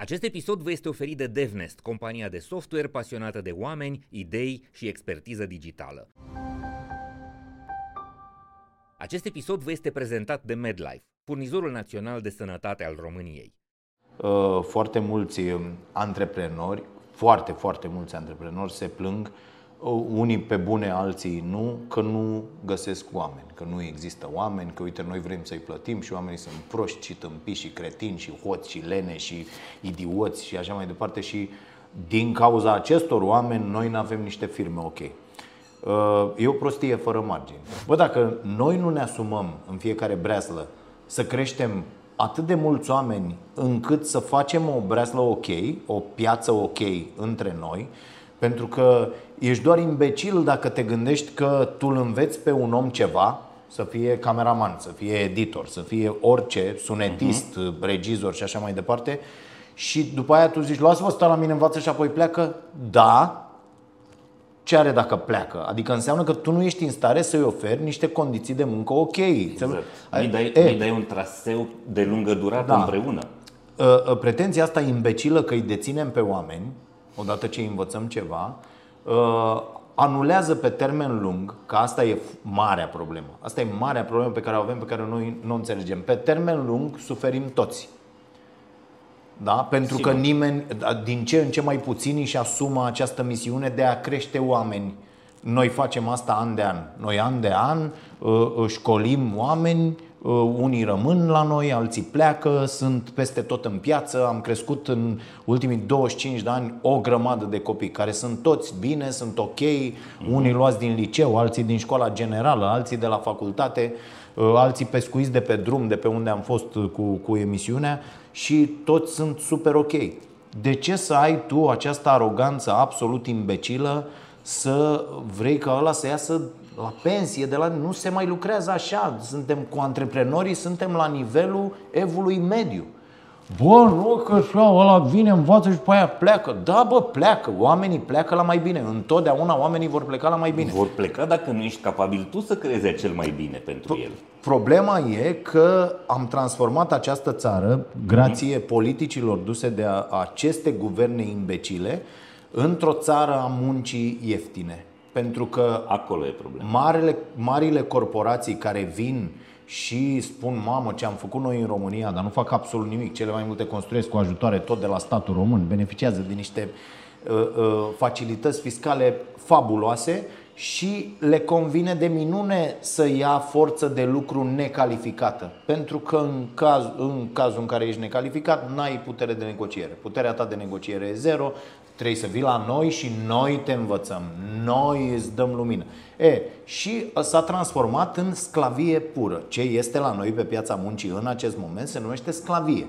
Acest episod vă este oferit de DevNest, compania de software pasionată de oameni, idei și expertiză digitală. Acest episod vă este prezentat de MedLife, furnizorul național de sănătate al României. Uh, foarte mulți um, antreprenori, foarte, foarte mulți antreprenori se plâng unii pe bune, alții nu, că nu găsesc oameni, că nu există oameni, că uite, noi vrem să-i plătim și oamenii sunt proști și tâmpiți și cretini și hoți și lene și idioți și așa mai departe și din cauza acestor oameni noi nu avem niște firme ok. Uh, e o prostie fără margini. Bă, dacă noi nu ne asumăm în fiecare breaslă să creștem atât de mulți oameni încât să facem o breaslă ok, o piață ok între noi, pentru că ești doar imbecil dacă te gândești că tu îl înveți pe un om ceva, să fie cameraman, să fie editor, să fie orice, sunetist, uh-huh. regizor și așa mai departe, și după aia tu zici, lasă-mă stă la mine, învață și apoi pleacă. Da, ce are dacă pleacă? Adică înseamnă că tu nu ești în stare să-i oferi niște condiții de muncă ok. Exact. Mi dai, e, dai un traseu de lungă durată da. împreună. Uh, uh, pretenția asta imbecilă că îi deținem pe oameni odată ce învățăm ceva, uh, anulează pe termen lung, că asta e marea problemă. Asta e marea problemă pe care o avem, pe care noi nu o înțelegem. Pe termen lung suferim toți. Da? Pentru Sigur. că nimeni, da, din ce în ce mai puțini își asumă această misiune de a crește oameni. Noi facem asta an de an. Noi an de an uh, școlim oameni Uh, unii rămân la noi, alții pleacă, sunt peste tot în piață. Am crescut în ultimii 25 de ani o grămadă de copii care sunt toți bine, sunt ok, mhm. unii luați din liceu, alții din școala generală, alții de la facultate, uh, alții pescuiți de pe drum, de pe unde am fost cu, cu emisiunea și toți sunt super ok. De ce să ai tu această aroganță absolut imbecilă să vrei ca ăla să iasă la pensie, de la... nu se mai lucrează așa. Suntem cu antreprenorii, suntem la nivelul evului mediu. Bă, nu că așa, ăla vine, învață și pe aia pleacă. Da, bă, pleacă. Oamenii pleacă la mai bine. Întotdeauna oamenii vor pleca la mai bine. Vor pleca dacă nu ești capabil tu să creezi cel mai bine pentru Pro- el. Problema e că am transformat această țară, grație mm-hmm. politicilor duse de aceste guverne imbecile, într-o țară a muncii ieftine. Pentru că acolo e problema. Marile, marile corporații care vin și spun, mamă, ce am făcut noi în România, dar nu fac absolut nimic. Cele mai multe construiesc cu ajutoare tot de la statul român, beneficiază de niște uh, uh, facilități fiscale fabuloase și le convine de minune să ia forță de lucru necalificată. Pentru că în, caz, în cazul în care ești necalificat, n-ai putere de negociere. Puterea ta de negociere e zero, Trebuie să vii la noi și noi te învățăm. Noi îți dăm lumină. E, și s-a transformat în sclavie pură. Ce este la noi pe piața muncii în acest moment se numește sclavie.